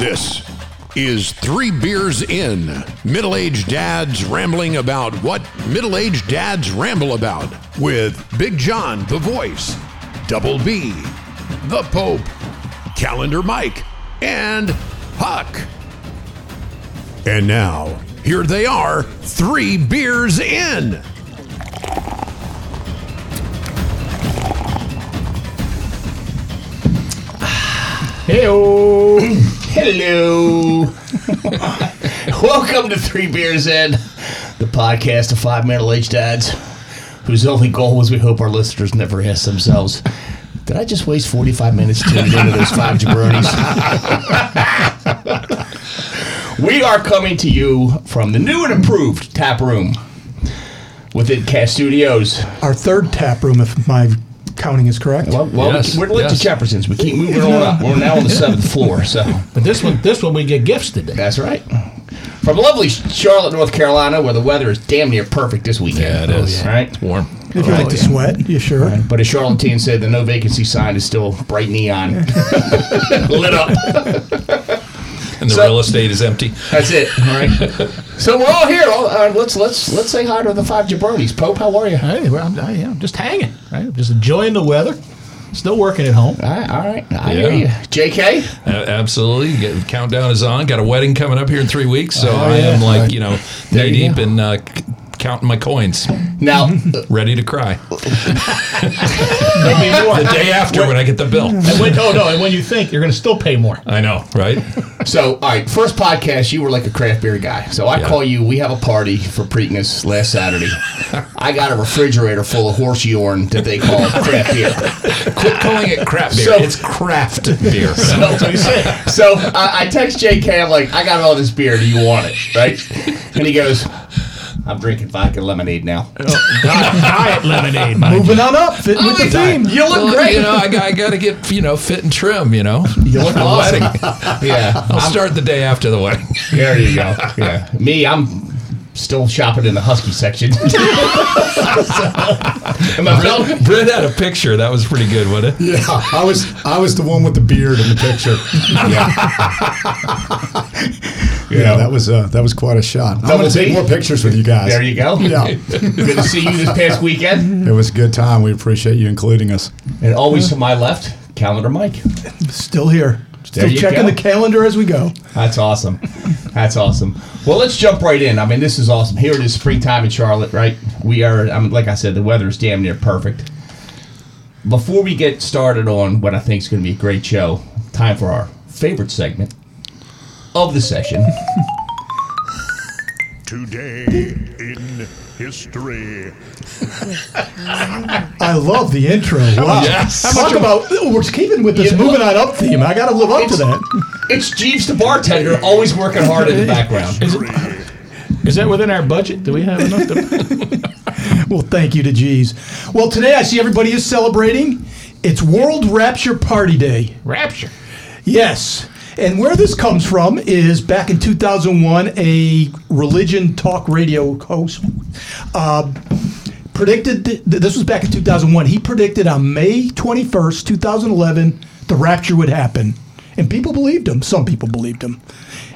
This is Three Beers In. Middle aged dads rambling about what middle aged dads ramble about with Big John, the voice, Double B, the Pope, Calendar Mike, and Huck. And now, here they are, Three Beers In. Heyo. Hello. Welcome to Three Beers In, the podcast of five middle aged dads whose only goal is we hope our listeners never ask themselves, did I just waste 45 minutes tuning into those five jabronis? we are coming to you from the new and improved tap room within Cast Studios. Our third tap room, if my counting is correct. Well, well Yes, we, are lit yes. to Jeffersons. We keep moving on up. We're now on the seventh floor, so. But this one, this one we get gifts today. That's right. From lovely Charlotte, North Carolina, where the weather is damn near perfect this weekend. Yeah, it is. Oh, All right. It's warm. if you like to sweat, you sure? But a Charlatan said the no vacancy sign is still bright neon, lit up. And the So- real estate is empty. That's it. All right. So we're all here. All, uh, let's let's let's say hi to the five jabronis. Pope, how are you? All Hey, well, I'm, I, am just hanging, right? Just enjoying the weather. Still working at home. right. All right. I Yeah. hear you. J.K. A- absolutely. Get, countdown is on. Got a wedding coming up here in three weeks, so I yeah. am like you know knee deep go. in uh, c- counting my coins, Now, ready to cry. More. The day after when I get the bill. And when, oh no! And when you think you're going to still pay more. I know, right? so all right. First podcast, you were like a craft beer guy. So I Yeah. call you. We have a party for Preakness last Saturday. I got a refrigerator full of horse urine that they call craft beer. Quit calling it crap beer. So- it's craft beer. That's what he said. So I, I text JK. I'm like, I got all this beer. Do you want it? Right? And he goes, I'm drinking vodka lemonade now. Oh, diet lemonade, mind you. Moving on up, fitting with the theme. You look Well, great. You know, I got, I got to get you know fit and trim. You know, You look awesome. Yeah. I'll start the day after the wedding. There you go. Yeah. Me, I'm still shopping in the husky section. Am I wrong? Brett had a picture that was pretty good, wasn't it? Yeah, I was I was the one with the beard in the picture. yeah, that was uh, that was quite a shot. I'm going to take more pictures with you guys. There you go. Yeah, Good to see you this past weekend. it was a good time. We appreciate you including us. And always to my left, Calendar Mike. Still here. Still checking go. the calendar as we go. That's awesome. That's awesome. Well, let's jump right in. I mean, this is awesome. Here it is, springtime in Charlotte, right? We are. I mean, like I said, the weather is damn near perfect. Before we get started on what I think is going to be a great show, time for our favorite segment of the session. Today in history. I love the intro. Wow. Yes. Talk about we're keeping with this Yeah, moving on up theme. I got to live up to that. It's Jeeves the bartender, always working hard in the background. Is that within our budget? Do we have enough to? Well, thank you to G's. Well, today I see everybody is celebrating. It's World Rapture Party Day. Rapture. Yes. And where this comes from is back in 2001, a religion talk radio host uh, predicted, th- this was back in 2001, he predicted on May 21st, 2011, the rapture would happen. And people believed him. Some people believed him.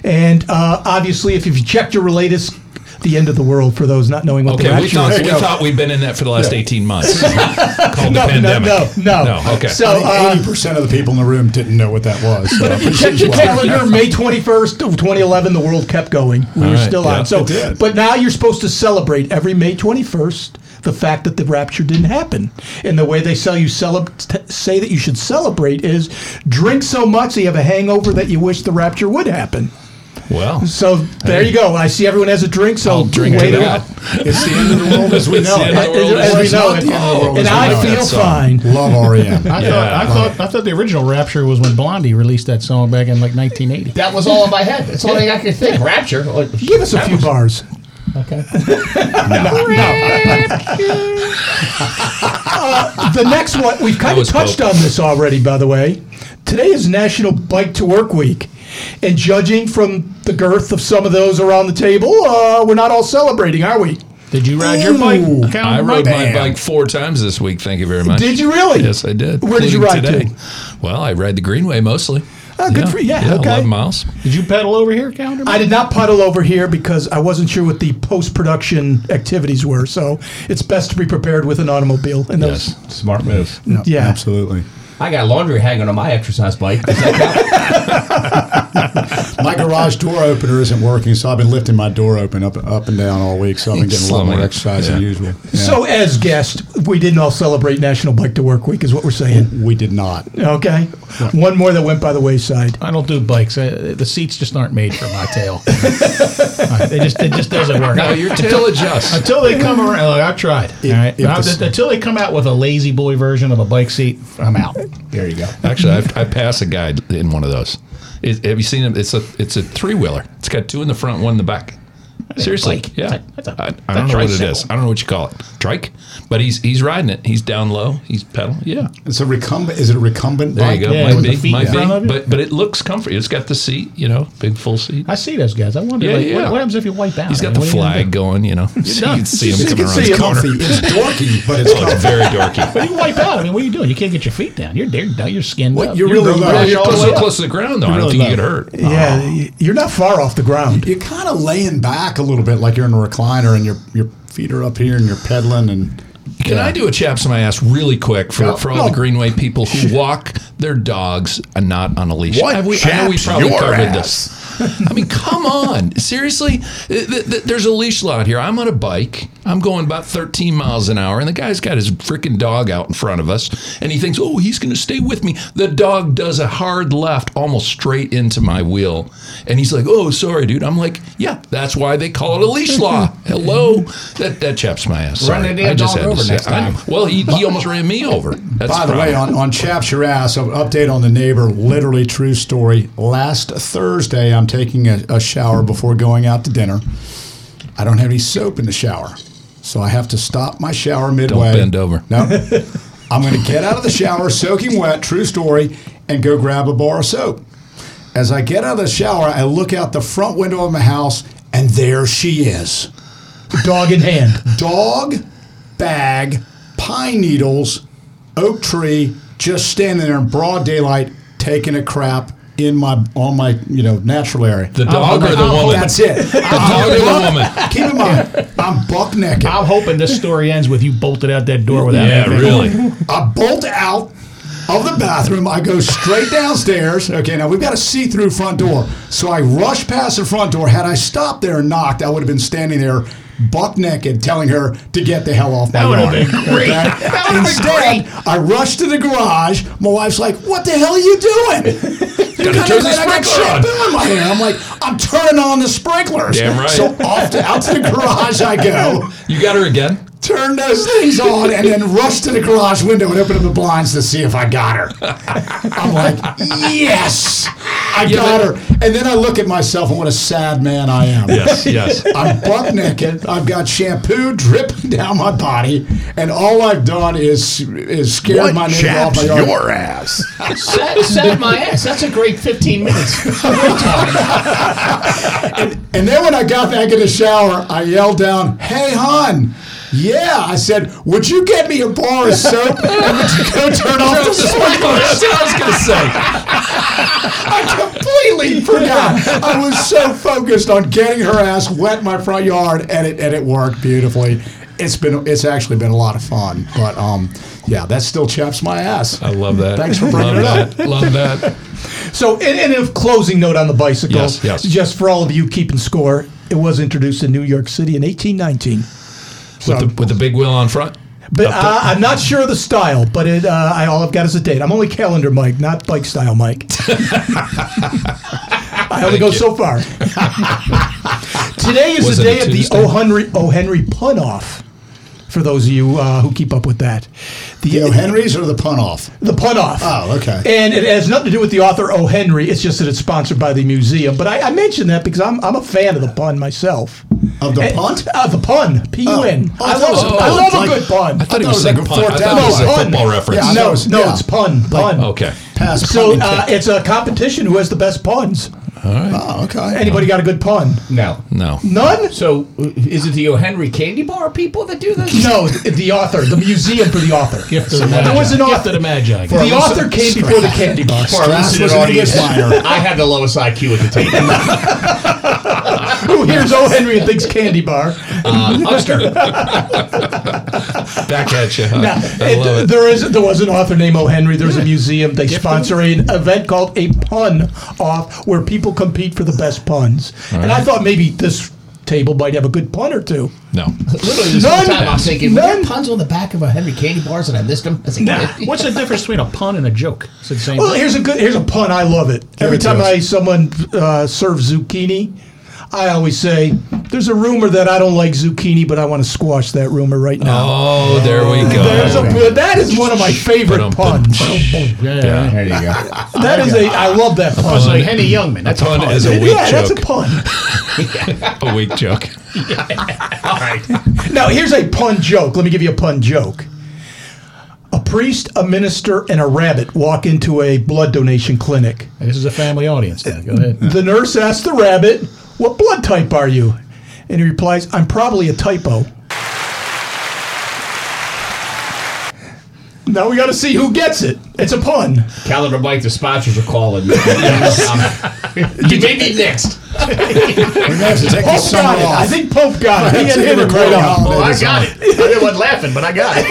And uh, obviously, if, you've checked your latest, the end of the world for those not knowing what the Okay, we rapture thought is. we thought we'd been in that for the last eighteen months. Called the No, no, pandemic. no, no. no. Okay. So, I think uh, eighty percent of the people in the room didn't know what that was. So But if you check your calendar, May 21st of 2011, the world kept going. We All were right, still yeah, on. So, it but now you're supposed to celebrate every May 21st the fact that the rapture didn't happen. And the way they sell you celeb- t- say that you should celebrate is drink so much that you have a hangover that you wish the rapture would happen. Well, So there you go. I see everyone has a drink. So I'll drink wait to it that. out. It's the end of the world as we It's know the it. end of the world As, as we know it. the end of the world and I feel fine. Love REM. I Yeah. thought I thought I thought the original Rapture was when Blondie released that song back in like 1980. That was all in my head. That's the only thing I could think. Rapture. Give us a few bars. Okay. Uh, the next one we've kind of touched Pope. on this already by the way today is national bike to work week and judging from the girth of some of those around the table uh, we're not all celebrating are we Did you ride your bike? Ooh. Calendar I rode my Bam. bike four times this week. Thank you very much. did you really Yes, I did. Where did you ride today. Well, I ride the Greenway mostly. uh, Oh, good for you. Yeah, okay. 11 miles. Did you pedal over here, Calendar? I did not puddle over here because I wasn't sure what the post production activities were. So it's best to be prepared with an automobile. And those, Yes. Smart move. yeah. Absolutely. I got laundry hanging on my exercise bike. Does that count? My garage door opener isn't working, so I've been lifting my door open up up and down all week. So I've been getting a lot more Slumming it. exercise than usual. Yeah. So as guests, we didn't all celebrate National Bike to Work Week, is what we're saying. we did not. Okay. One more that went by the wayside. I don't do bikes. Uh, the seats just aren't made for my tail. They just it just doesn't work. No, your tail adjusts. Until they come around, look, I've tried. all right? if the until they come out with a lazy boy version of a bike seat, I'm out. there you go. Actually, I've, I pass a guy in one of those. It, have you seen it? It's a it's a three wheeler. It's got two in the front, one in the back. Seriously, bike. yeah. That's a- that's a- I, I don't know what it is. I don't know what you call it. Trike, but he's he's riding it. He's down low. He's pedaling. Yeah, It's a recumbent. Is it a recumbent? there bike? you go. Yeah, might with the be, might in front of be. But but it looks comfy. It's got the seat. You know, big full seat. I see those guys. I wonder, Yeah, like, yeah. What, what happens if you wipe out? He's got I mean, the what are you gonna flag going. You know, so you done. can see him You coming can around see the corner. It's dorky, but it's Oh, very dorky. But you wipe out. I mean, what are you doing? You can't get your feet down. You're there. You're skinned What, up. you're really low. You're all Close, way up. close to the ground, though. I don't think you get hurt. Yeah, oh. you're not far off the ground. You're kind of laying back a little bit, like you're in a recliner, and your your feet are up here, and you're pedaling, and Can I do a chaps on my ass really quick for, Yeah. for all No. the Greenway people who walk their dogs and not on a leash? What Have we, I know we chaps probably covered ass? this. I mean, come on. Seriously? Th- th- th- There's a leash law out here. I'm on a bike. I'm going about 13 miles an hour, and the guy's got his freaking dog out in front of us, and he thinks, oh, he's going to stay with me. The dog does a hard left almost straight into my wheel. And he's like, oh, sorry, dude. I'm like, yeah, that's why they call it a leash law. Hello? That, that chaps my ass. Run Sorry. the damn I just dog over next time. Well, he, he almost ran me over. That's By the problem. way, on, on Chaps Your Ass, an update on the neighbor, literally true story. Last Thursday, I'm taking a, a shower before going out to dinner. I don't have any soap in the shower. So I have to stop my shower midway. Don't bend over. No. I'm going to get out of the shower soaking wet, true story, and go grab a bar of soap. As I get out of the shower, I look out the front window of my house, and there she is Dog in hand. dog, bag, pine needles, oak tree, just standing there in broad daylight, taking a crap in my on my you know natural area. The dog or the woman? That's it. The dog or the woman? Keep in mind, I'm buck naked. I'm hoping this story ends with you bolted out that door without Yeah, having- really. I bolt out of the bathroom. I go straight downstairs. Okay, now we've got a see-through front door, so I rush past the front door. Had I stopped there and knocked, I would have been standing there. Buck naked, telling her to get the hell off my That would yard. great. Okay? That been I rushed to the garage. My wife's like, "What the hell are you doing?" Gotta turn the I got sprinkler on. in my hair. I'm like, I'm turning on the sprinklers. Damn right. So off to, out to the garage I go You got her again? Turn those things on, and then rush to the garage window and open up the blinds to see if I got her. I'm like, yes, I Yeah, got but- her. And then I look at myself and what a sad man I am. Yes, yes. I'm buck naked. I've got shampoo dripping down my body, and all I've done is is scared my What neighbor off my yard. your ass? Set, set my ass. That's a great 15 minutes. And then when I got back in the shower, I yelled down, "Hey, hon." Yeah, I said, would you get me a bar of soap and would you go turn off the sprinklers? That's what I was going to say. I completely forgot. I was so focused on getting her ass wet in my front yard, and it and it worked beautifully. It's been it's actually been a lot of fun, but um, yeah, that still chaps my ass. I love that. Thanks for bringing love it that. Love that. So, and, and a closing note on the bicycle. Yes, yes. Just for all of you keeping score, it was introduced in New York City in 1819. With the, with the big wheel on front? But uh, I'm not sure of the style, but it, uh, I, all I've got is a date. I'm only calendar Mike, not bike style Mike. I only go you. so far. Today is Was the day of the Tuesday? O. Henry, o. Henry pun off. For those of you uh, who keep up with that, The O. Henrys or the pun off? the pun off. Oh, okay. And it has nothing to do with the author O. Henry. It's just that it's sponsored by the museum. But I, I mentioned that because I'm, I'm a fan of the pun myself. Of the And- punt? Uh, the pun. P U N. Oh, I I thought it was love, a I punt, love like- a good pun. I thought he thought was it was like a punt. I thought it down was a pun. football reference. Yeah, no, thought it was- no, yeah. it's pun. Pun. Okay. Pass So punting uh, kick. it's a competition who has the best puns. Oh, okay. Anybody got a good pun? No. No. None? So uh, is it the O. Henry Candy Bar people that do this? No, the author, the museum for the author. Gift of the There was an Gift author. of the Magi. The author came before the candy bar. For our Strass listening audience, I had the lowest IQ at the table. Who hears O. Henry and thinks candy bar? Uh, Huckster. Back at you. Huh? Now, I love it. There is there was an author named O. Henry. There's a museum. They sponsor an event called a pun off, where people compete for the best puns. And I thought maybe this table might have a good pun or two. No. Literally this None. time I'm thinking, None. there puns on the back of a Henry Candy Bars and I missed them? As a Nah. kid? What's the difference between a pun and a joke? Is it the same? Well, here's a good here's a pun. I love it. Every it time us. I someone uh, serves zucchini, I always say, "There's a rumor that I don't like zucchini, but I want to squash that rumor right now." Oh, there we go. There's a that is one of my favorite puns. yeah. There you go. That is a I love that I was pun. like Henny Youngman. That's a pun pun. is a weak Yeah, that's a joke. pun. A weak joke. All right. Now, here's a pun joke. Let me give you a pun joke. A priest, a minister, and a rabbit walk into a blood donation clinic. This is a family audience. Now. Go ahead. The nurse asks the rabbit, What blood type are you? And he replies, I'm probably a typo. Now we got to see who gets it. It's a pun. Calendar Mike, the sponsors are calling. You may be next. We're gonna have to take the Pope got it. off. I think Pope got it. He had Take hit the it right recording on. holiday Oh, I got it. I wasn't laughing, but I got it.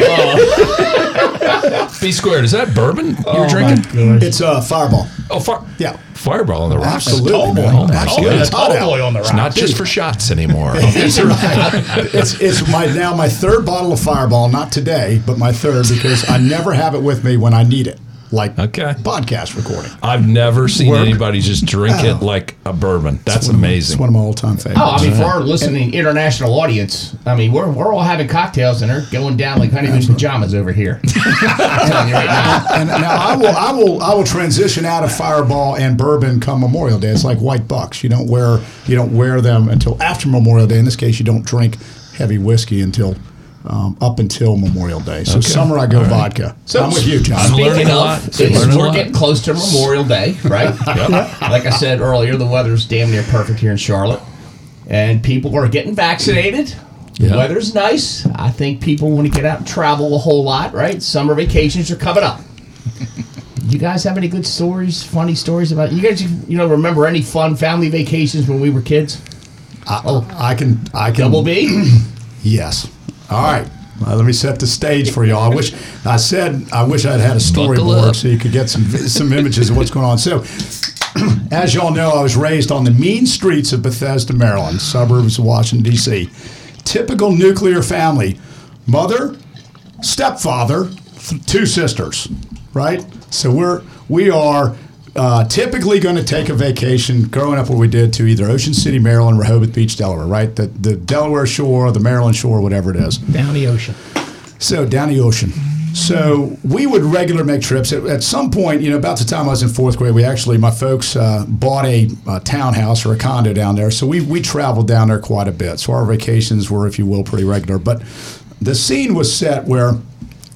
Oh. B squared. Is that bourbon you're oh, drinking? It's a fireball. Oh, fire. Yeah. Fireball on the rocks. Absolutely. Oh, man. my Absolutely. It's hot. Boy on the rocks. It's not just for shots anymore. It's, right. it's it's my now my third bottle of Fireball. Not today, but my third because I never have it with me when I need it, like Okay. podcast recording. I've never seen Work. anybody just drink it oh. like a bourbon. That's It's one of my- amazing. It's one of my all-time favorites. Oh, I mean, for our listening international audience, I mean, we're, we're all having cocktails and they're going down like honeymoon pajamas over here. I'm telling you right and now I will, I will, I will transition out of Fireball and bourbon come Memorial Day. It's like white bucks. You don't wear, you don't wear them until after Memorial Day. In this case, you don't drink heavy whiskey until um, up until Memorial Day. So summer I go vodka. So I'm with you, John. I'm learning Speaking a of, lot. it's- Learning we're lot. getting close to Memorial Day, right? Like I said earlier, the weather's damn near perfect here in Charlotte, and people are getting vaccinated. The weather's nice. I think people want to get out and travel a whole lot, right? Summer vacations are coming up. You guys have any good stories, funny stories about you guys? You know, remember any fun family vacations when we were kids? I, I can, I can. Double B. Yes. All right. Well, let me set the stage for y'all. I wish I said I wish I'd had a storyboard so you could get some some images of what's going on. So, as y'all know, I was raised on the mean streets of Bethesda, Maryland, suburbs of Washington D.C. Typical nuclear family: mother, stepfather, th- two sisters. Right. So we're we are. Uh, typically going to take a vacation growing up what we did to either Ocean City, Maryland, Rehoboth Beach, Delaware, right? The, the Delaware shore, the Maryland shore, whatever it is. Down the ocean. So down the ocean. So we would regular make trips. At, at some point, you know, about the time I was in fourth grade, we actually, my folks uh, bought a, a townhouse or a condo down there. So we, we traveled down there quite a bit. So our vacations were, if you will, pretty regular. But the scene was set where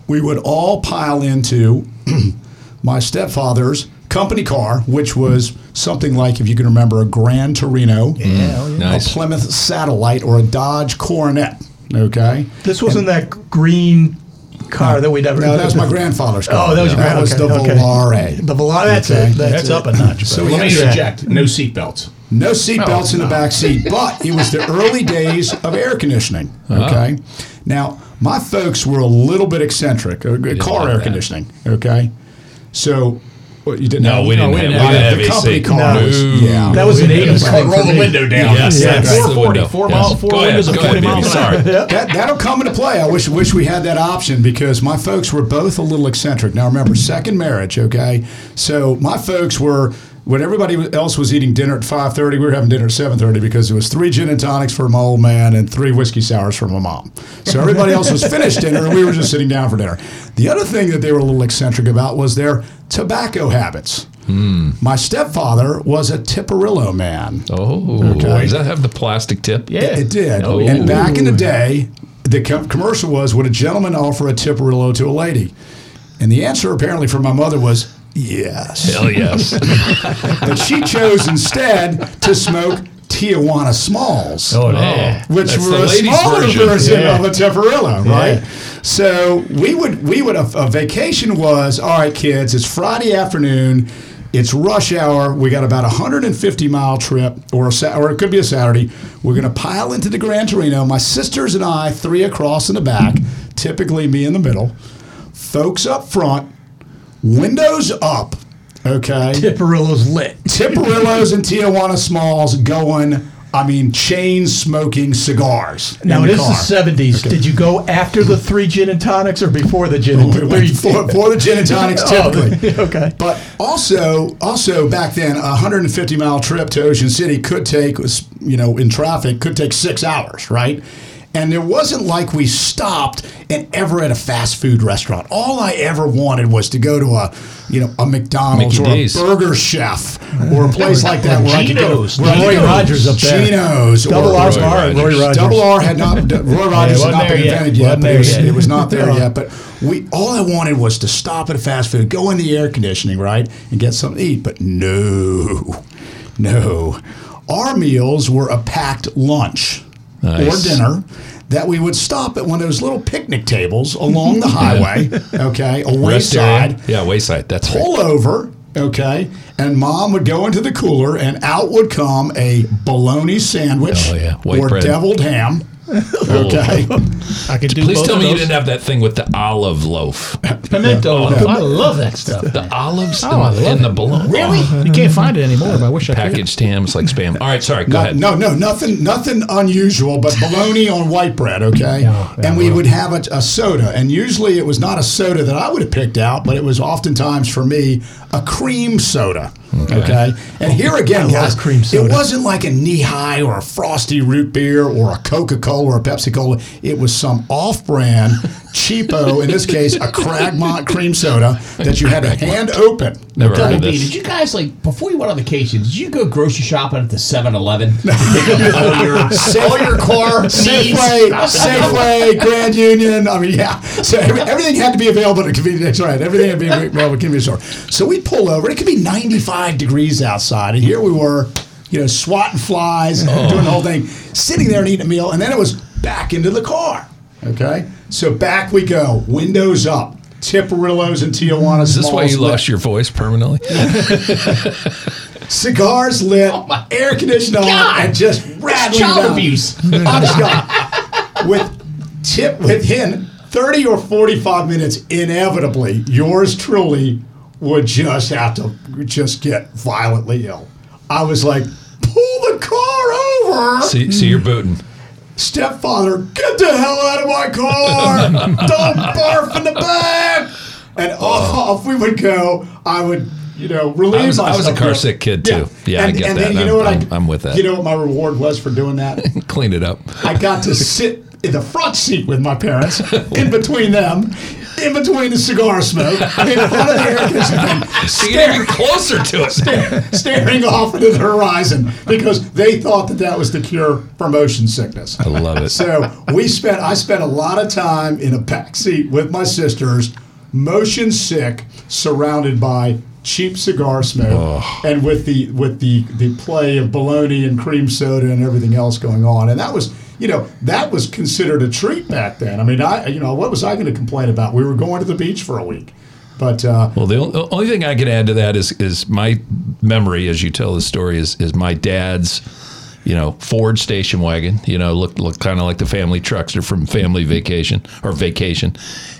we would all pile into my stepfather's company car, which was something like, if you can remember, a Gran Torino, Nice. a Plymouth Satellite, or a Dodge Coronet. Okay. This wasn't that green car that we never. No, that was my grandfather's car. Oh, that was your That grand- was the okay, okay. Volare. The Volare. That's Okay. it. That's, That's it. up a notch. So So Let me had- interject. No seatbelts. No seatbelts in the back seat, but it was the early days of air conditioning. Okay. Now, my folks were a little bit eccentric. uh, car like air that. conditioning. Okay. So, what, you didn't No, have- we didn't we didn't we didn't the have AC. company car No. was, yeah. That was an 80s Roll the me. window down. Yes, Yeah. that's the 440, window. four Yes. mile- four Go ahead, windows of 40 miles. Sorry. That that'll come into play. I wish wish we had that option because my folks were both a little eccentric. Now remember, second marriage, okay? So my folks were when everybody else was eating dinner at five thirty, we were having dinner at seven thirty because it was three gin and tonics for my old man and three whiskey sours for my mom. So everybody else was finished dinner and we were just sitting down for dinner. The other thing that they were a little eccentric about was their tobacco habits. Hmm. My stepfather was a Tiparillo man. Oh, Okay. does that have the plastic tip? Yeah. It did. Oh, and back in the day, the com- commercial was Would a gentleman offer a Tiparillo to a lady? And the answer apparently from my mother was Yes. Hell yes. But she chose instead to smoke Tijuana Smalls. Oh, no. Oh. which That's were a smaller version. version, Yeah. of a Tiparillo, right? Yeah. So we would we would a, a vacation was all right, kids. It's Friday afternoon. It's rush hour. We got about a 150 mile trip, or a, Sa- or it could be a Saturday. We're going to pile into the Gran Torino. My sisters and I, three across in the back, typically me in the middle. Folks up front, windows up. Okay, Tiparillo's lit. Tiparillos and Tijuana Smalls going. I mean, chain smoking cigars. Now it is car. the seventies. Did you go after the three gin and tonics or before the gin and We went for, for the gin and tonics Oh, typically. okay. But also, also back then, a 150 mile trip to Ocean City could take, you know, in traffic, could take six hours, right? And there wasn't like we stopped and ever at a fast food restaurant. All I ever wanted was to go to a, you know, a McDonald's Mickey or a Burger Chef or a place like that where I could go. Where Roy Rogers up there. Gino's. Double or- R, Roy R, Roy Rogers. Rogers. Double R had not. Roy Rogers had wasn't been yet. invented yet. Wasn't but it, was, yet. it was not there yet. But we, all I wanted was to stop at a fast food, go in the air conditioning, right, and get something to eat. But no, no, our meals were a packed lunch Nice. or dinner. That we would stop at one of those little picnic tables along the highway, okay, a wayside, Yeah, wayside. That's right. pull over, okay, and mom would go into the cooler, and out would come a bologna sandwich Oh, yeah. Or bread. deviled ham. Oh. Okay, I could do Please both tell of me you those. didn't have that thing with the olive loaf. pimento. I love that stuff. The olives Oh, I and, love and the it. bologna. Really? You can't find it anymore. But I wish I could. Packaged hams like spam. All right, sorry. Go no, ahead. no, no, nothing, nothing unusual, but bologna on white bread. Okay, Yeah, yeah, and we well. would have a, a soda, and usually it was not a soda that I would have picked out, but it was oftentimes for me a cream soda. Okay, and here oh, again, guys, cream soda. it wasn't like a Nehi or a Frostie root beer or a Coca Cola or a Pepsi Cola. It was some off-brand, cheapo, in this case, a Cragmont cream soda that you had to hand open. Never heard Double of B, this. did you guys like before you went on vacation? Did you go grocery shopping at the 7-Eleven? all your all your car. Safeway, Safeway, Grand Union. I mean, yeah. So every, everything had to be available at a convenience store. Right, everything had to be available at a convenience store. So we pull over. It could be 95 degrees outside, and here we were, you know, swatting flies, and oh. doing the whole thing, sitting there and eating a meal, and then it was back into the car. Okay, so back we go, windows up, Tiparillos and Tijuana. Is this is why you lost your voice permanently? cigars lit, oh air conditioned on, and just rattling child down. abuse. Honest to God. With tip within 30 or 45 minutes, inevitably, yours truly would just have to just get violently ill. I was like, pull the car over. see, see, you're booting. Stepfather, get the hell out of my car. Don't barf in the back. And oh. off we would go. I would, you know, relieve I was- I was a myself. car sick kid, too. Yeah, I and, get and that. Then, you know what? I'm- I'm with that. You know what my reward was for doing that? Clean it up. I got to sit in the front seat with my parents, in between them, in between the cigar smoke, in front of the air conditioning, even closer to it. staring off into the horizon because they thought that that was the cure for motion sickness. I love it. So we spent. I spent a lot of time in a back seat with my sisters, motion sick, surrounded by cheap cigar smoke, and with the with the the play of bologna and cream soda and everything else going on. And that was, you know, that was considered a treat back then. I mean, I you know, what was I going to complain about? We were going to the beach for a week, but uh, Well, the only thing I can add to that is is my memory as you tell the story is is my dad's, you know, Ford station wagon. You know, look look kind of like the family trucks. They're from family vacation or vacation,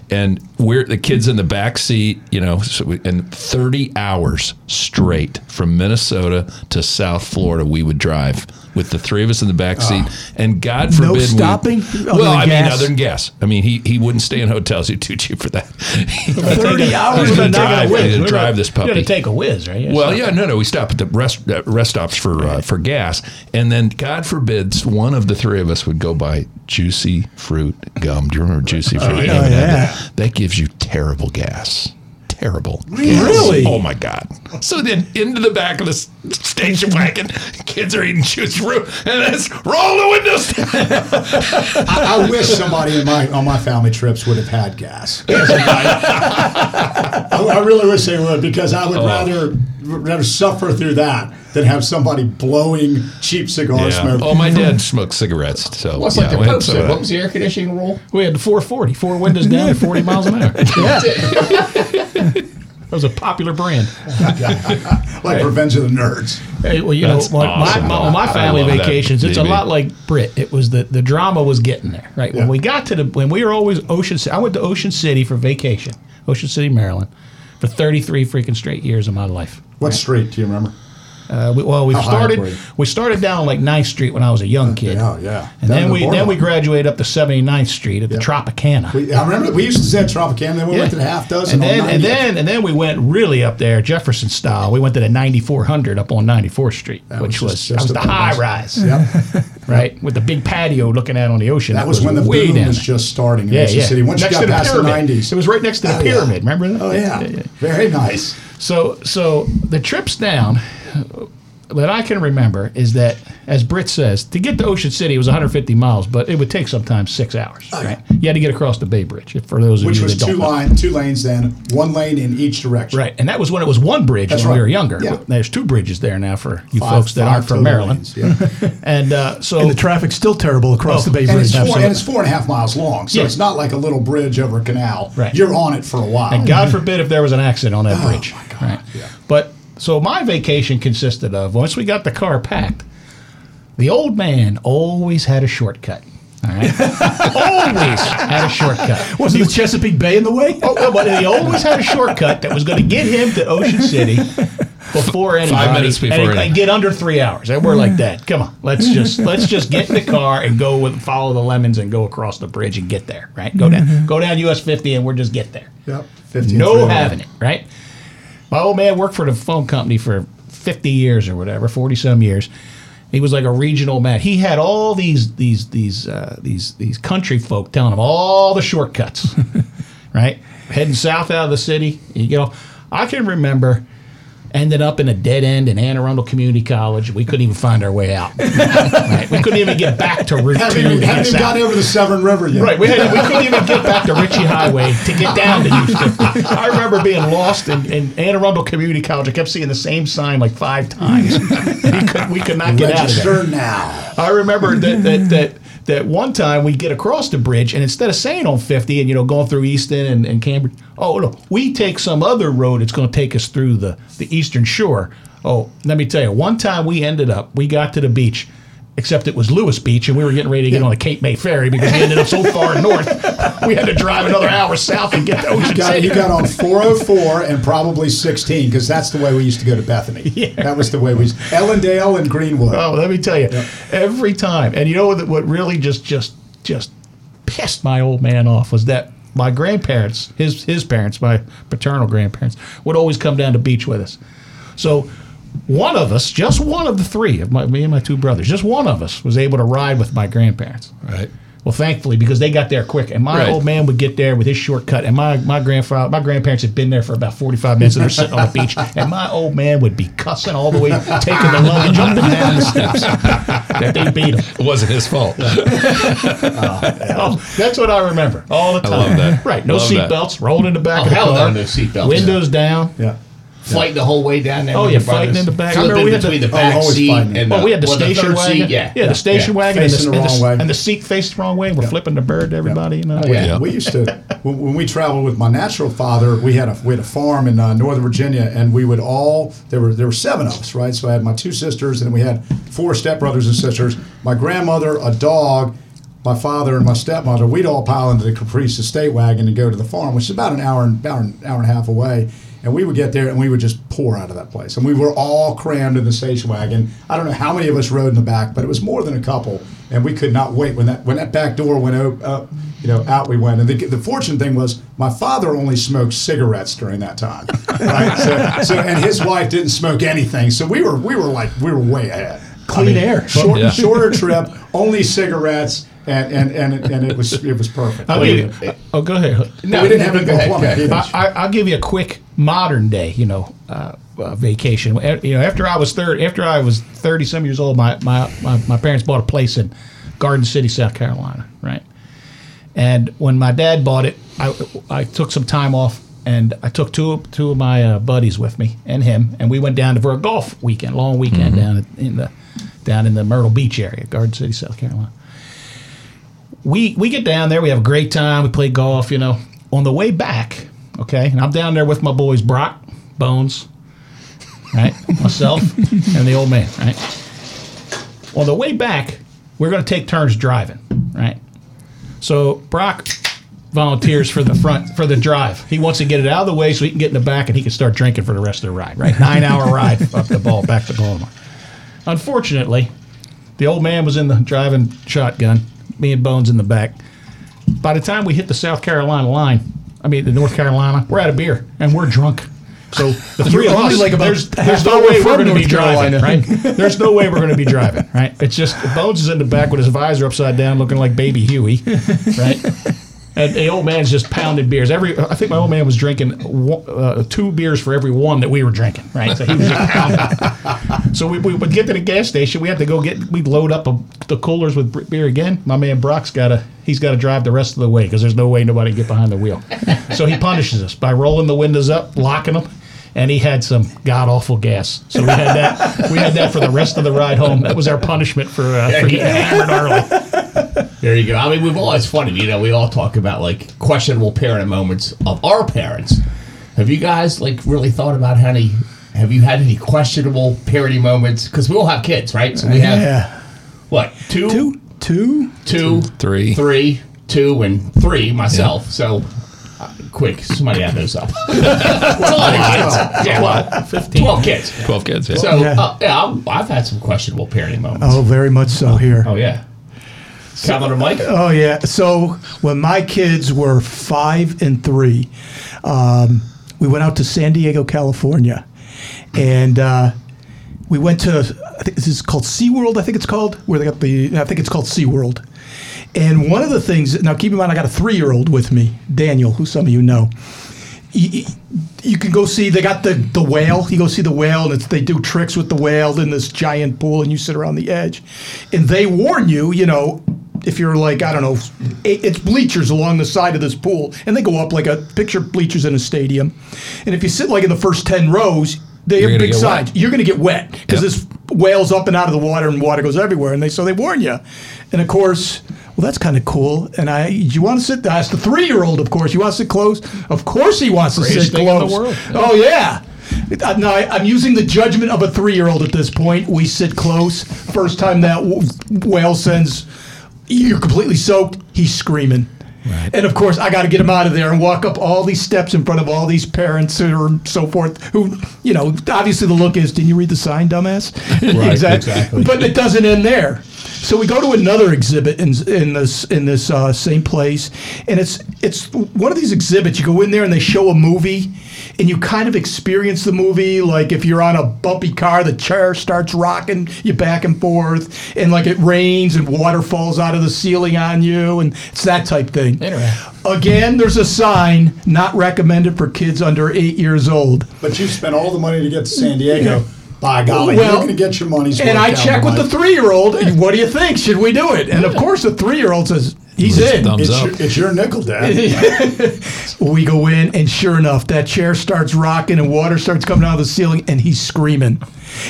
and we're the kids in the back seat. You know, so we, and thirty hours straight from Minnesota to South Florida, we would drive with the three of us in the back seat. and God forbid, we- stopping? Other well, than I mean, other than gas. I mean, he he wouldn't stay in hotels. He's too cheap for that. 30 hours He's gonna drive, he's gonna We're drive gonna- this You got to take a whiz, right? Well, So- yeah, no, no. We stop at the rest uh, rest stops for uh, for gas, and then God forbids one of the three of us would go buy juicy fruit gum. Do you remember juicy fruit? You yeah. Oh, yeah. that. That gives you terrible gas. Terrible. Really? Oh my God. So then into the back of the station wagon. Kids are eating juice room, and let's roll the windows down. I, I wish somebody in my on my family trips would have had gas. I, I really wish they would because I Oh. would rather rather suffer through that than have somebody blowing cheap cigar smoke. Oh, my dad smoked cigarettes. So What's yeah, like the Pope said? Uh, what was the air conditioning rule? We had the 440, four windows down at 40 miles an hour. That was a popular brand. like Revenge of the Nerds. Hey, well, you That's know, my, awesome. my, on my family vacations, it's a lot like Brit. It was the the drama was getting there, right? When we got to the when we were always Ocean. Ci- I went to Ocean City for vacation, Ocean City, Maryland, for 33 freaking straight years of my life. What street do you remember? Uh, we, well, we How started we started down like 9th Street when I was a young kid. Yeah, yeah. And Down then the we then we graduated up to 79th Street at the Tropicana. We, I remember we used to say Tropicana, then we Yeah. went to the half dozen. and then and then and then we went really up there Jefferson style. We went to the 9400 up on 94th Street, That which was was, just- was the high rise, Yep. right, with the big patio looking out on the ocean. That was when the boom down was just starting in yeah, Ocean yeah. City. Once next you to got the past the pyramid. 90s. It was right next to the Oh, pyramid. Remember that? Oh, yeah. Very nice. So so the trips down that I can remember is that, as Britt says, to get to Ocean City it was 150 miles, but it would take sometimes six hours. Oh, yeah. right? You had to get across the Bay Bridge. For those of Which you was that don't two know. line, two lanes then, one lane in each direction. Right, and that was when it was one bridge That's when we right. were younger. Yeah. There's two bridges there now for you Five- folks that five aren't from total Maryland. lanes, yeah. And uh, so And the traffic's still terrible across the Bay and, Bridge. it's four, and it's four and a half miles long, so Yeah. it's not like a little bridge over a canal. Right. You're on it for a while. And God forbid if there was an accident on that bridge. Oh, my God, Right. yeah. But so my vacation consisted of once we got the car packed, the old man always had a shortcut. All right. always had a shortcut. Wasn't the Chesapeake Bay in the way? Oh, well, but he always had a shortcut that was going to get him to Ocean City before anybody. Five minutes before and, any- and get under three hours. And we're like that. Come on, let's just let's just get in the car and go with follow the lemons and go across the bridge and get there. Right? Go down mm-hmm. go down US 50 and we're just get there. Yep. 15 No having it. Right? My old man worked for the phone company for 50 years or whatever, 40 some years. He was like a regional man. He had all these these these uh, these these country folk telling him all the shortcuts, right? Heading south out of the city. You know, I can remember ended up in a dead end in Anne Arundel Community College. We couldn't even find our way out. right? We couldn't even get back to Route Haven't Two. even, haven't even over the Severn River yet. Right, we, had, we couldn't even get back to Ritchie Highway to get down to Houston. I remember being lost in, in Anne Arundel Community College. I kept seeing the same sign like five times. we, could, we could not get out of there. Register now. I remember that that that that one time we get across the bridge, and instead of saying on 50 and you know going through Easton and, and Cambridge, oh no, we take some other road. It's going to take us through the the Eastern Shore. Oh, let me tell you, one time we ended up, we got to the beach. Except it was Lewes Beach, and we were getting ready to get on the Cape May ferry because we ended up so far north, we had to drive another hour south and get to Ocean You got, City. you got on 404 and probably 16 because that's the way we used to go to Bethany. Yeah. That was the way we Ellendale and Greenwood. Oh, let me tell you, every time, and you know what? What really just just just pissed my old man off was that my grandparents, his his parents, my paternal grandparents, would always come down to beach with us. So one of us, just one of the three of my, me and my two brothers, just one of us was able to ride with my grandparents. Right. Well, thankfully, because they got there quick, and my Right. old man would get there with his shortcut, and my my grandfather, my grandparents had been there for about forty five minutes, and they're sitting on the beach, and my old man would be cussing all the way, taking the luggage up and down the steps that they beat him. It wasn't his fault. Oh, that's what I remember all the time. love that. Right, no seatbelts, rolled in the back Oh, of the car, no, no seatbelts. windows down. Yeah. Fighting the whole way down there. Oh, yeah, your brothers. fighting in the back. I remember we had between the- the Oh, back always seat fighting. and Oh, the, we had the well, station third wagon. Seat, yeah, yeah, the station yeah. wagon, and Facing the, the and, wrong the, way. and the seat faced the wrong way. We're flipping the bird to everybody. You know. Oh, yeah. Yeah. We used to when, when we traveled with my natural father. We had a we had a farm in uh, Northern Virginia, and we would all there were there were seven of us, right? So I had my two sisters, and we had four stepbrothers and sisters. My grandmother, a dog, my father, and my stepmother. We'd all pile into the Caprice estate wagon and go to the farm, which is about an hour and about an hour and a half away. And we would get there, and we would just pour out of that place. And we were all crammed in the station wagon. I don't know how many of us rode in the back, but it was more than a couple. And we could not wait when that when that back door went op- up. You know, out we went. And the, the fortunate thing was, my father only smoked cigarettes during that time, right? so, so, and his wife didn't smoke anything. So we were we were like we were way ahead. Clean air. Short, Yeah. Shorter trip, only cigarettes, and and and it, and it was it was perfect. I'll give you, oh, go ahead. No, we didn't have go any ahead, plumbing go ahead. I, I, I'll give you a quick modern day. You know, uh, uh, vacation. You know, after I was third, after I was thirty some years old, my, my my my parents bought a place in Garden City, South Carolina, right? And when my dad bought it, I, I took some time off and I took two of- two of my uh, buddies with me and him, and we went down for a golf weekend, long weekend down in the down in the Myrtle Beach area, Garden City, South Carolina. We we get down there, we have a great time, we play golf, you know. On the way back, okay, and I'm down there with my boys Brock, Bones, right, myself, and the old man, right. On the way back, we're going to take turns driving, right. So Brock volunteers for the front for the drive. He wants to get it out of the way so he can get in the back and he can start drinking for the rest of the ride. Right, nine hour ride up the ball back to Baltimore. Unfortunately, the old man was in the driving shotgun. Me and Bones in the back. By the time we hit the South Carolina line, I mean the North Carolina, we're out of beer and we're drunk. So the 3 of us, like there's, there's no way we're going to be driving, right? There's no way we're going to be driving, right? It's just Bones is in the back with his visor upside down, looking like Baby Huey, right? And the old man's just pounding beers. Every I think my old man was drinking uh, two beers for every one that we were drinking, right? So he was just pounding. So we, we would get to the gas station. We had to go get we'd load up a, the coolers with beer again. My man Brock's got to he's got to drive the rest of the way because there's no way nobody can get behind the wheel. So he punishes us by rolling the windows up, locking them. And he had some god awful gas, so we had that. We had that for the rest of the ride home. That was our punishment for uh, for getting hammered early. There you go. I mean, we've always funny, you know. We all talk about like questionable parenting moments of our parents. Have you guys like really thought about how any? Have you had any questionable parenting moments? Because we all have kids, right? So we have Yeah. what two, Two, two. two, Three. three, two, and three myself. So. Uh, quick, somebody add those up. It's a lot of kids. Yeah, well, 15. 12 kids. 12 kids, yeah. So, Yeah. uh, yeah, I've, I've had some questionable parenting moments. Oh, very much so here. Oh, yeah. And Mike? Oh yeah. So when my kids were five and three, um, we went out to San Diego, California, and uh, we went to I think this is called SeaWorld. I think it's called where they got the I think it's called SeaWorld. And one of the things now keep in mind I got a three year old with me, Daniel, who some of you know. You, you can go see they got the, the whale. You go see the whale, and they do tricks with the whale in this giant pool, and you sit around the edge. And they warn you, you know, if you're like I don't know, it's bleachers along the side of this pool, and they go up like a picture bleachers in a stadium. And if you sit like in the first ten rows, they You're have big get wet. You're going to get wet because Yep. this whale's up and out of the water, and water goes everywhere. And they so they warn you. And of course, well, that's kind of cool. And I, you want to sit? I asked the three-year-old, of course. You want to sit close? Of course, he wants to Greatest sit thing in the close. world. Oh yeah. Uh, No, I, I'm using the judgment of a three-year-old at this point. We sit close. First time that w- whale sends, you're completely soaked. He's screaming. And of course, I got to get him out of there and walk up all these steps in front of all these parents or so forth. Who, you know, obviously the look is, didn't you read the sign, dumbass? Right, exactly. But it doesn't end there. So we go to another exhibit in, in this in this uh, same place, and it's it's one of these exhibits. You go in there and they show a movie, and you kind of experience the movie. Like if you're on a bumpy car, the chair starts rocking you back and forth, and like it rains and water falls out of the ceiling on you, and it's that type thing. Interesting. Again, there's a sign not recommended for kids under eight years old. But you spent all the money to get to San Diego. By golly, Well, you're going to get your money's worth. And I check with the three year old. What do you think? Should we do it? And of course, the three year old says he's in. Thumbs It's up. your, it's your nickel, Dad. We go in, and sure enough, that chair starts rocking, and water starts coming out of the ceiling, and he's screaming.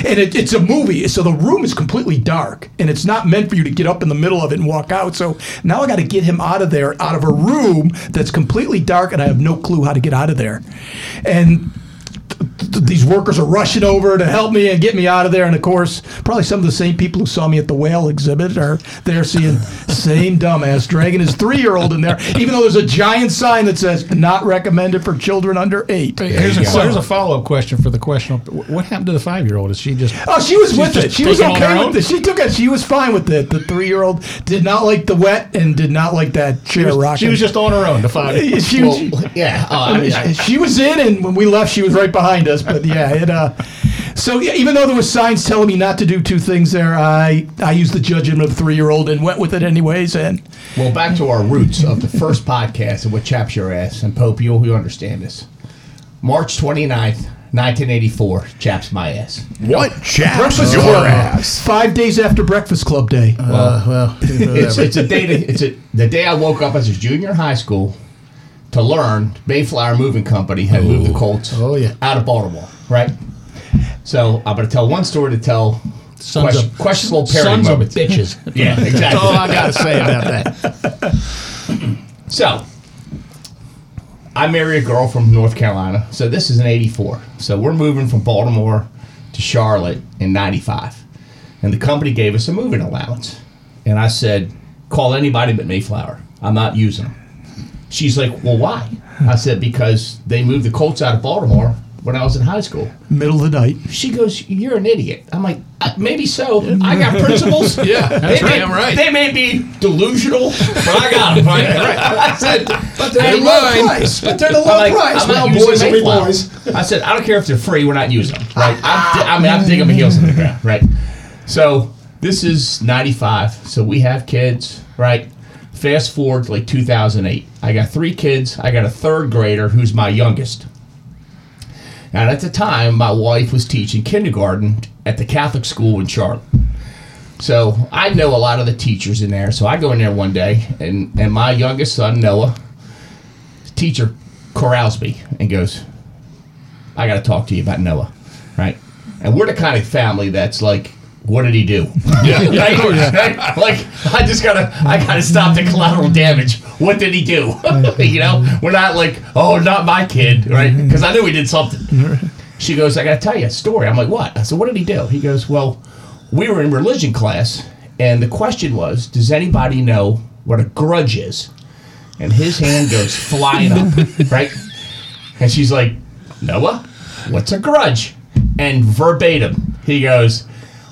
And it, it's a movie, so the room is completely dark, and it's not meant for you to get up in the middle of it and walk out. So now I got to get him out of there, out of a room that's completely dark, and I have no clue how to get out of there. And th- these workers are rushing over to help me and get me out of there. And of course, probably some of the same people who saw me at the whale exhibit are there seeing same dumbass dragging his three year old in there, even though there's a giant sign that says not recommended for children under eight. Here's a, So- here's a follow up question for the question. What happened to the five year old? Is she just? Oh, she was with it. She was taking okay with it. She took it. She was fine with it. The three year old did not like the wet and did not like that chair She was, rocking. she was just on her own. The five. She, Well, yeah. Uh, I mean, I, she was in, and when we left, she was right behind us. But yeah, it. Uh, so yeah, even though there was signs telling me not to do two things there, I I used the judgment of the three year old and went with it anyways. And well, back to our roots of the first podcast and what chaps your ass. And Pope, you'll, you'll understand this. March 29th, 1984, chaps my ass. What chaps Breakfast your Club. ass? Five days after Breakfast Club Day. Uh, well, It's, it's a day. To, it's a, the day I woke up as a junior in high school to learn Mayflower Moving Company had moved the Colts Oh, yeah. out of Baltimore, right? So I'm going to tell one story to tell Sons question- of- questionable parody sons of bitches. Yeah, That's exactly. all I gotta say about that. So, I marry a girl from North Carolina. So this is in '84. So we're moving from Baltimore to Charlotte in '95, and the company gave us a moving allowance. And I said, "Call anybody but Mayflower. I'm not using them." She's like, "Well, why?" I said, "Because they moved the Colts out of Baltimore when I was in high school." Middle of the night. She goes, "You're an idiot." I'm like, uh, "Maybe so. I got principles. Yeah, that's they may, damn right. They may be delusional, but I got them. Right? I said, But they're "Hey, the low mine." price. But they're the I'm low like, price. I'm not boys using will be boys. I said, I don't care if they're free. We're not using them. Right? I'm, di- I mean, I'm digging my heels in the ground. Right? So this is '95. So we have kids. Right? Fast forward to like 2008. I got three kids. I got a third grader who's my youngest. And at the time, my wife was teaching kindergarten at the Catholic school in Charlotte. So I know a lot of the teachers in there. So I go in there one day, and, and my youngest son, Noah, teacher corrals me and goes, I got to talk to you about Noah. Right? And we're the kind of family that's like, what did he do? Yeah. right? Like, I just gotta, I gotta stop the collateral damage. What did he do? you know, we're not like, oh, not my kid, right? Mm-hmm. Because I knew he did something. Mm-hmm. She goes, I gotta tell you a story. I'm like, what? I said, what did he do? He goes, well, we were in religion class, and the question was, does anybody know what a grudge is? And his hand goes flying up, right? And she's like, Noah, what's a grudge? And verbatim, he goes,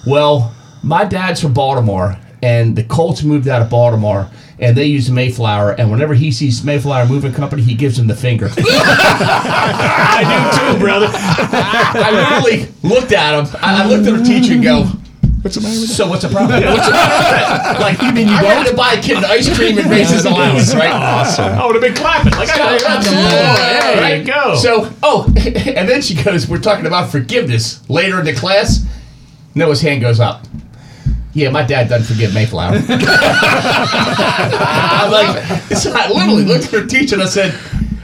Well, my dad's from Baltimore, and the Colts moved out of Baltimore, and they use Mayflower, and whenever he sees Mayflower Moving Company, he gives them the finger. I do too, brother. I literally looked at him. I, I looked at her teacher and go, What's the matter with so what's the problem? What's the problem? like, you mean you I wanted to buy a kid an ice cream and raise his allowance, right? Awesome. I would have been clapping. Like, I got Absolutely. absolutely. There you go. So, oh, and then she goes, we're talking about forgiveness later in the class. Noah's hand goes up. Yeah, my dad doesn't forgive Mayflower. I'm like, so I literally looked at her teacher and I said,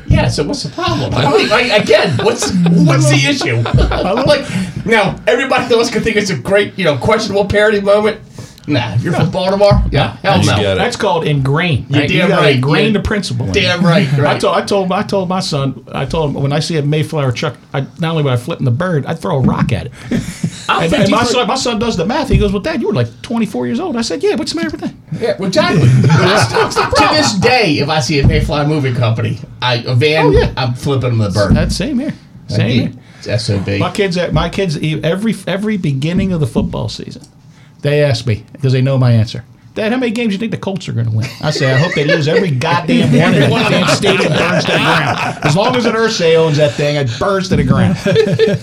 yeah, so what's the problem? I mean, like, again, what's what's the issue? I'm like, now everybody else could think it's a great, you know, questionable parody moment. Nah, you're from Baltimore? Yeah, hell no. get it. That's called ingrained. You're Right? damn you gotta right. Ingrain You're the principle. in Damn right, right. I told, I told, I told my son. I told him when I see a Mayflower truck, I, not only would I flip in the bird, I'd throw a rock at it. I'm And, and my for- son, my son does the math. He goes, "Well, Dad, you were like 24 years old." I said, "Yeah, what's the matter with that?" Yeah, well, exactly. to this day, if I see a Mayfly moving company, I a van, Oh, yeah. I'm flipping them the bird. That's same here. Same here. It's SOB. My kids, my kids, every every beginning of the football season, they ask me because they know my answer. Dad, how many games do you think the Colts are going to win? I say, I hope they lose every goddamn one and the damn stadium burns to the ground. As long as an Irsay owns that thing, it burns to the ground.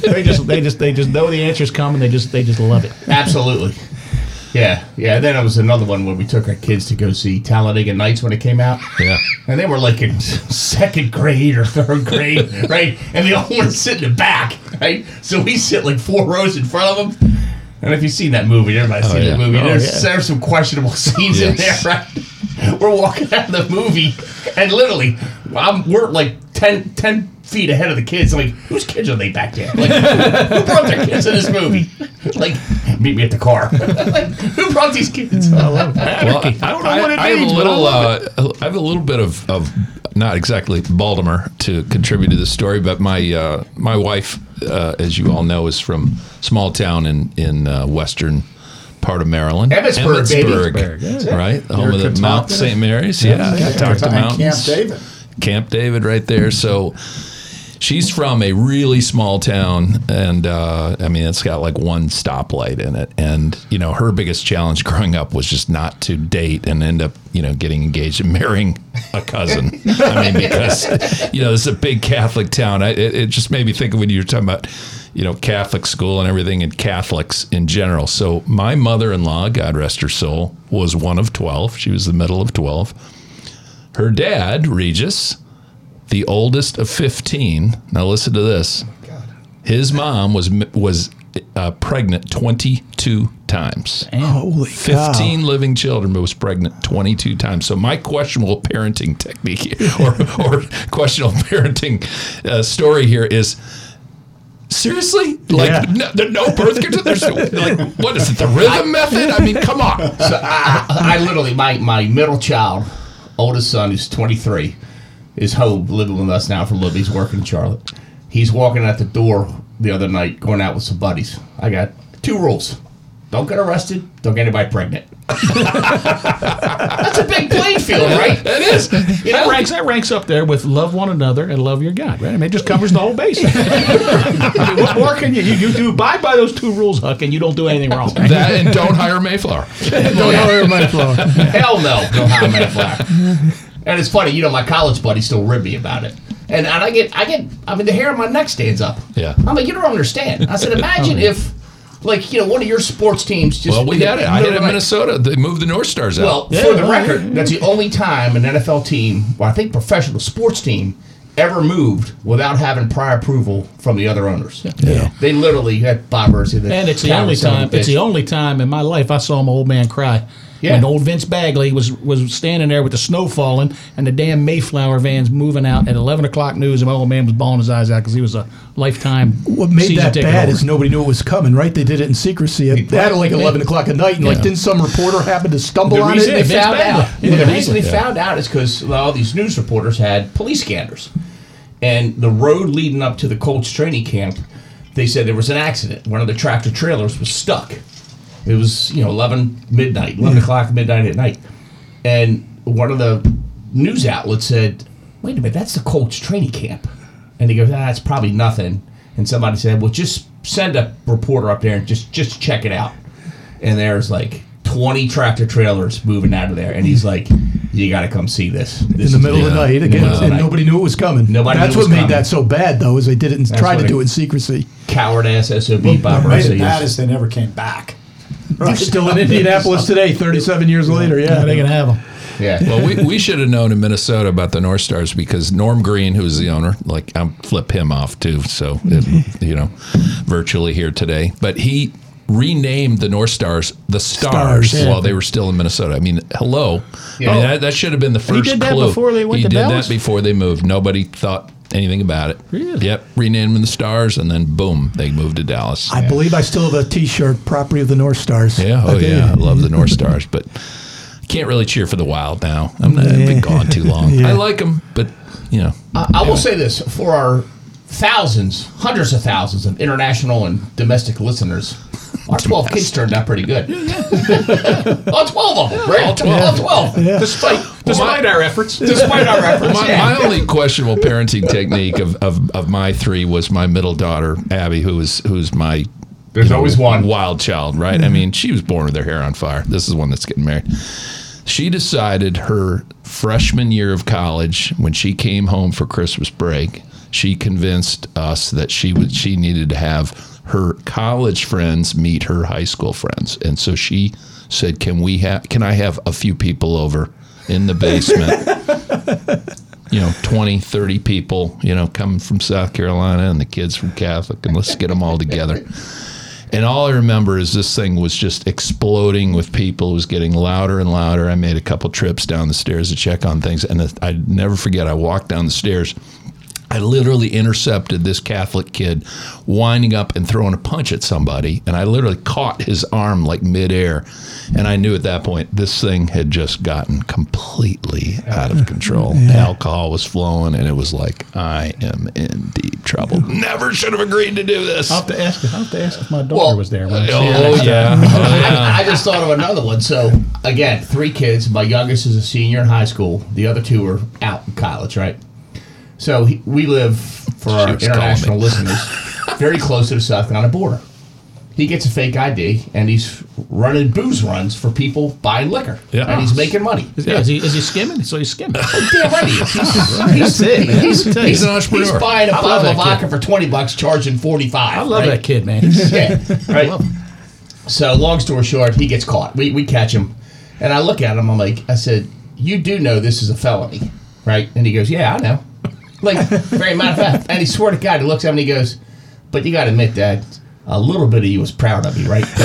they just, they just, they just know the answer's coming. They just, they just love it. Absolutely. Yeah, yeah. Then it was another one where we took our kids to go see Talladega Nights when it came out. Yeah. And they were like in second grade or third grade, right? And they all want to sit in the back, right? So we sit like four rows in front of them. And if you've seen that movie, everybody's oh, seen yeah. that movie. Oh, there's, yeah. there's some questionable scenes in there, right? We're walking out of the movie, and literally, I'm, we're like 10, 10 feet ahead of the kids. I'm like, whose kids are they back there? Like, who brought their kids in this movie? Like, meet me at the car. like, who brought these kids? I love that. Well, I don't know what it I have means, a but I little. love Uh, I have a little bit of, of not exactly Baltimore to contribute to the story, but my uh, my wife, uh, as you all know, is from small town in in uh, western part of Maryland, Emmitsburg, baby. Emmitsburg, right? The home of the Mount St. Mary's, yeah, Catoctin And Mountains, Camp David. Camp David right there. So she's from a really small town, and uh, I mean, it's got like one stoplight in it. And you know, her biggest challenge growing up was just not to date and end up, you know, getting engaged and marrying a cousin. I mean, because you know, this is a big Catholic town. I, it, it just made me think of when you were talking about. You know, Catholic school and everything, and Catholics in general. So, my mother in law, God rest her soul, was one of 12. She was the middle of 12. Her dad, Regis, the oldest of 15. Now listen to this. His mom was was uh, pregnant 22 times. Holy cow. 15 living children, but was pregnant 22 times. So my questionable parenting technique or, or questionable parenting uh, story here is seriously like Yeah. no, there- no birth control. There's like what is it? The rhythm method? I mean, come on. So I, I literally, my, my middle child, oldest son, who's 23, is home living with us now for a little bit. He's working in Charlotte. He's walking out the door the other night, going out with some buddies. I got two rules: don't get arrested, don't get anybody pregnant. That's a big playing field, right? It is. You That ranks that ranks up there with love one another and love your God, right? I mean, it just covers the whole base. I mean, what more can you, you you do? Abide by those two rules, Huck, and you don't do anything wrong. Right? That and don't hire Mayflower. Don't hire my phone. Hell no, no how I'm fly. And it's funny, you know, my college buddy still rib me about it. And, and I get, I get, I mean, the hair on my neck stands up. Yeah. I'm like, you don't understand. I said, imagine oh, if, like, you know, one of your sports teams just. Well, we had it. I had it in Minnesota. They moved the North Stars out. Well, Yeah, for the well, record, that's the only time an NFL team, or I think professional sports team, ever moved without having prior approval from the other owners. Yeah. They literally had Bob Irsay. And it's the only time. It's the only time in my life I saw my old man cry. Yeah. When old Vince Bagli was was standing there with the snow falling and the damn Mayflower vans moving out at eleven o'clock news, and my old man was bawling his eyes out because he was a lifetime. What made season that bad holder. is nobody knew it was coming, right? They did it in secrecy. At, at like 11 o'clock at night, and like, Yeah. didn't some reporter happen to stumble The on reason it? they Vince found Bagli. out, Yeah, well, the reason they Yeah. found out is because all these news reporters had police scanners, and the road leading up to the Colts training camp, they said there was an accident. One of the tractor trailers was stuck. It was you know eleven midnight, eleven o'clock midnight at night, and one of the news outlets said, "Wait a minute, that's the Colts training camp," and he goes, "Ah, "That's probably nothing." And somebody said, "Well, just send a reporter up there and just just check it out." and there's like 20 tractor trailers moving out of there, and he's like, "You got to come see this." in the middle of the yeah. night again, middle of the and night. nobody knew it was coming. Nobody That's knew what was made coming. that so bad, though, is they did it and tried to do it in secrecy. Coward ass sob Bob Made Irsay. it bad is- they never came back. Still in Indianapolis today, 37 years later. Yeah, Yeah, they can have them. Yeah. Well, we, we should have known in Minnesota about the North Stars because Norm Green, who's the owner, like I'm flip him off too. So it, you know, virtually here today, but he renamed the North Stars the Stars, Stars, yeah. while they were still in Minnesota. I mean, hello. Yeah. I mean, that, that should have been the first He did that clue. before they went he to did Dallas? that before they moved. Nobody thought anything about it. Really? Yep. Renamed them the Stars, and then boom, they moved to Dallas. I believe I still have a T-shirt, property of the North Stars. Yeah, oh I yeah, I love the North Stars, but can't really cheer for the Wild now. I'm not, I've been gone too long. Yeah. I like them, but you know, I, I will say this for our thousands, hundreds of thousands of international and domestic listeners. Our 12 kids turned out pretty good. all 12 of them, right? All 12. All 12. Despite, despite, our efforts. despite our efforts. my, yeah. my only questionable parenting technique of, of, of my three was my middle daughter Abby, who is who's my There's always one. wild child, right? I mm-hmm. mean, she was born with her hair on fire. This is one that's getting married. She decided her freshman year of college, when she came home for Christmas break, she convinced us that she would she needed to have her college friends meet her high school friends, and so she said, "Can we have? Can I have a few people over in the basement?" you know 20 30 people you know coming from south carolina and the kids from catholic and let's get them all together and all I remember is this thing was just exploding with people. It was getting louder and louder. I made a couple trips down the stairs to check on things. And I never forget, I walked down the stairs. I literally intercepted this Catholic kid winding up and throwing a punch at somebody. And I literally caught his arm like midair. And I knew at that point this thing had just gotten completely out of control. Alcohol was flowing, and it was like, I am in deep trouble. Never should have agreed to do this. I'll have to ask. I'll have to ask if my daughter Well, was there. When I see her Oh, oh yeah, oh yeah. I, I just thought of another one. So again, three kids. My youngest is a senior in high school. The other two are out in college, right? So he, we live for our was international listeners very close to the South Carolina border. He gets a fake ID and he's running booze runs for people buying liquor, Yeah. and he's making money. Is, is he is he skimming? So he's skimming. Oh, damn right he is. He's, he's, it. he's, he's, He's an entrepreneur. He's buying a I love bottle of that kid. vodka for twenty bucks, charging forty five. I love right? that kid, man. Yeah, right. love him. So long story short, he gets caught. We, we catch him, and I look at him. I'm like, I said, "You do know this is a felony, right?" And he goes, "Yeah, I know." Like very matter of fact, and he swore to God, he looks at me and he goes, but you got to admit that a little bit of you was proud of me, right?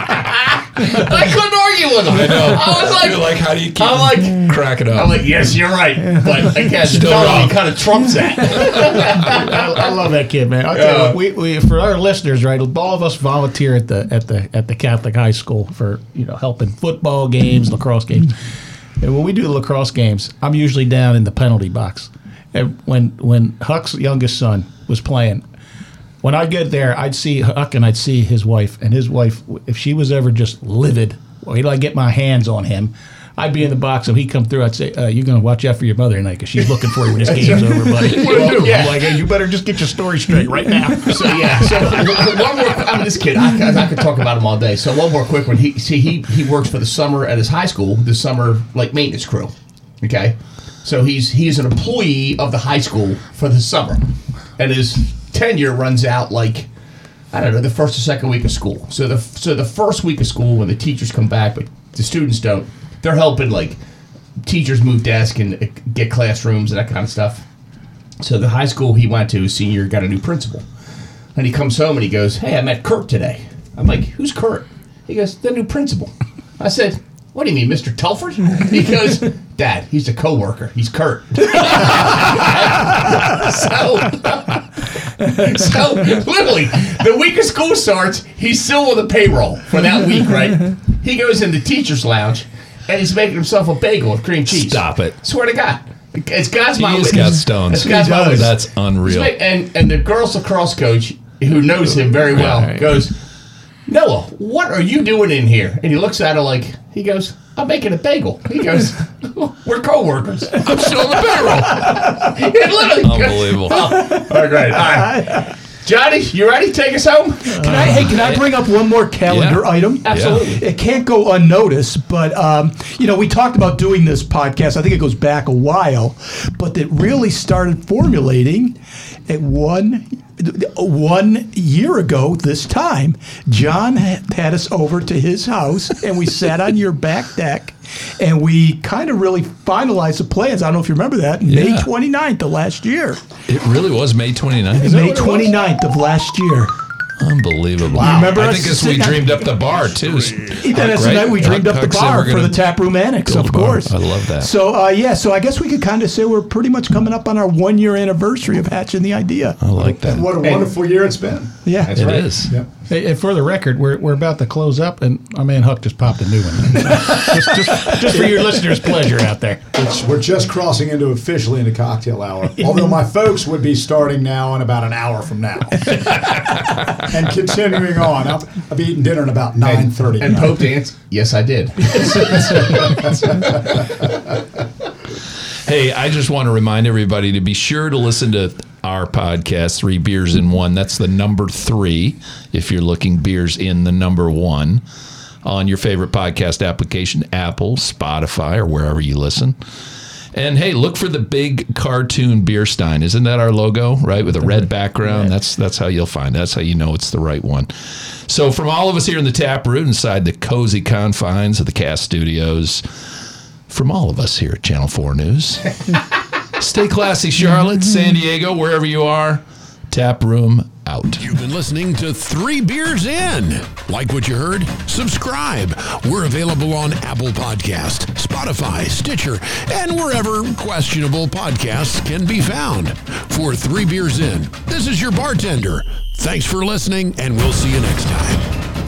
I couldn't argue with him. I know. I was like, You're like, how do you keep I'm like, crack it up? I'm like, yes, you're right. But again, Still Still wrong. kind of trumps that. I, I love that kid, man. I'll tell you Yeah. what, we, we for our listeners, right? All of us volunteer at the at the at the Catholic high school for you know helping football games, lacrosse games. And when we do the lacrosse games, I'm usually down in the penalty box. And when when Huck's youngest son was playing, when I get there, I'd see Huck and I'd see his wife, and his wife, if she was ever just livid, wait till I get my hands on him. I'd be in the box, and he'd come through. I'd say, uh, "You're going to watch out for your mother tonight because she's looking for you when this game's over, buddy." Do you? I'm like, "Hey, you better just get your story straight right now." So yeah, so one more. I'm this kid, I, I could talk about him all day. So one more quick one. He see he he works for the summer at his high school, the summer like maintenance crew. Okay, so he's he's an employee of the high school for the summer, and his tenure runs out like I don't know the first or second week of school. So the so the first week of school when the teachers come back, but the students don't, they're helping like teachers move desks and uh, get classrooms and that kind of stuff. So the high school he went to, senior, got a new principal. And he comes home and he goes, Hey, I met Kurt today. I'm like, Who's Kurt? He goes, The new principal. I said, What do you mean, Mr. Telford? He goes, Dad, he's a coworker. He's Kurt. so, so literally, the week of school starts, he's still on the payroll for that week, right? He goes in the teacher's lounge and he's making himself a bagel with cream cheese. Stop it. Swear to God. It's God's my He's witness. got stones. It's God's my witness. That's unreal. And and the girls lacrosse coach, who knows him very well, Right. goes, Noah, what are you doing in here? And he looks at her like he goes, I'm making a bagel. He goes, We're co-workers. I'm still on the payroll. He literally goes- Unbelievable. Oh, all right, great. All right. Johnny, you ready? Take us home. Can I, hey, can I bring up one more calendar Yeah. item? Absolutely. It can't go unnoticed, but um, you know, we talked about doing this podcast. I think it goes back a while, but it really started formulating at one one year ago this time. John had had us over to his house, and we sat on your back deck, and we kind of really finalized the plans. I don't know if you remember that. May Yeah. 29th of last year. It really was May 29th. May 29th of last year. Unbelievable. Remember I think as we dreamed up the bar too. And that's Right? night we dreamed up the bar for the tap room annex, of course. I love that. So uh, yeah, so I guess we could kind of say we're pretty much coming up on our one year anniversary of hatching the idea. I like that. What a wonderful year it's been. Yeah, It is. Yep. Hey, and for the record, we're, we're about to close up, and my man Huck just popped a new one. just, just, just for your listeners' pleasure out there. It's, we're just crossing into officially into cocktail hour. Although my folks would be starting now in about an hour from now, and continuing on. I'll, I'll be eating dinner in about nine thirty. And Pope dance? Yes, I did. Hey, I just want to remind everybody to be sure to listen to our podcast, Three Beers in One. That's the number three, if you're looking beers in the number one, on your favorite podcast application, Apple, Spotify, or wherever you listen. And hey, look for the big cartoon beer stein. Isn't that our logo, right? With a red mm-hmm. background. That's that's how you'll find. it. That's how you know it's the right one. So from all of us here in the tap room inside the cozy confines of the cast studios, from all of us here at Channel 4 News. Stay classy, Charlotte, San Diego, wherever you are. Tap room out. You've been listening to Three Beers In. Like what you heard? Subscribe. We're available on Apple Podcast, Spotify, Stitcher, and wherever questionable podcasts can be found. For Three Beers In, this is your bartender. Thanks for listening, and we'll see you next time.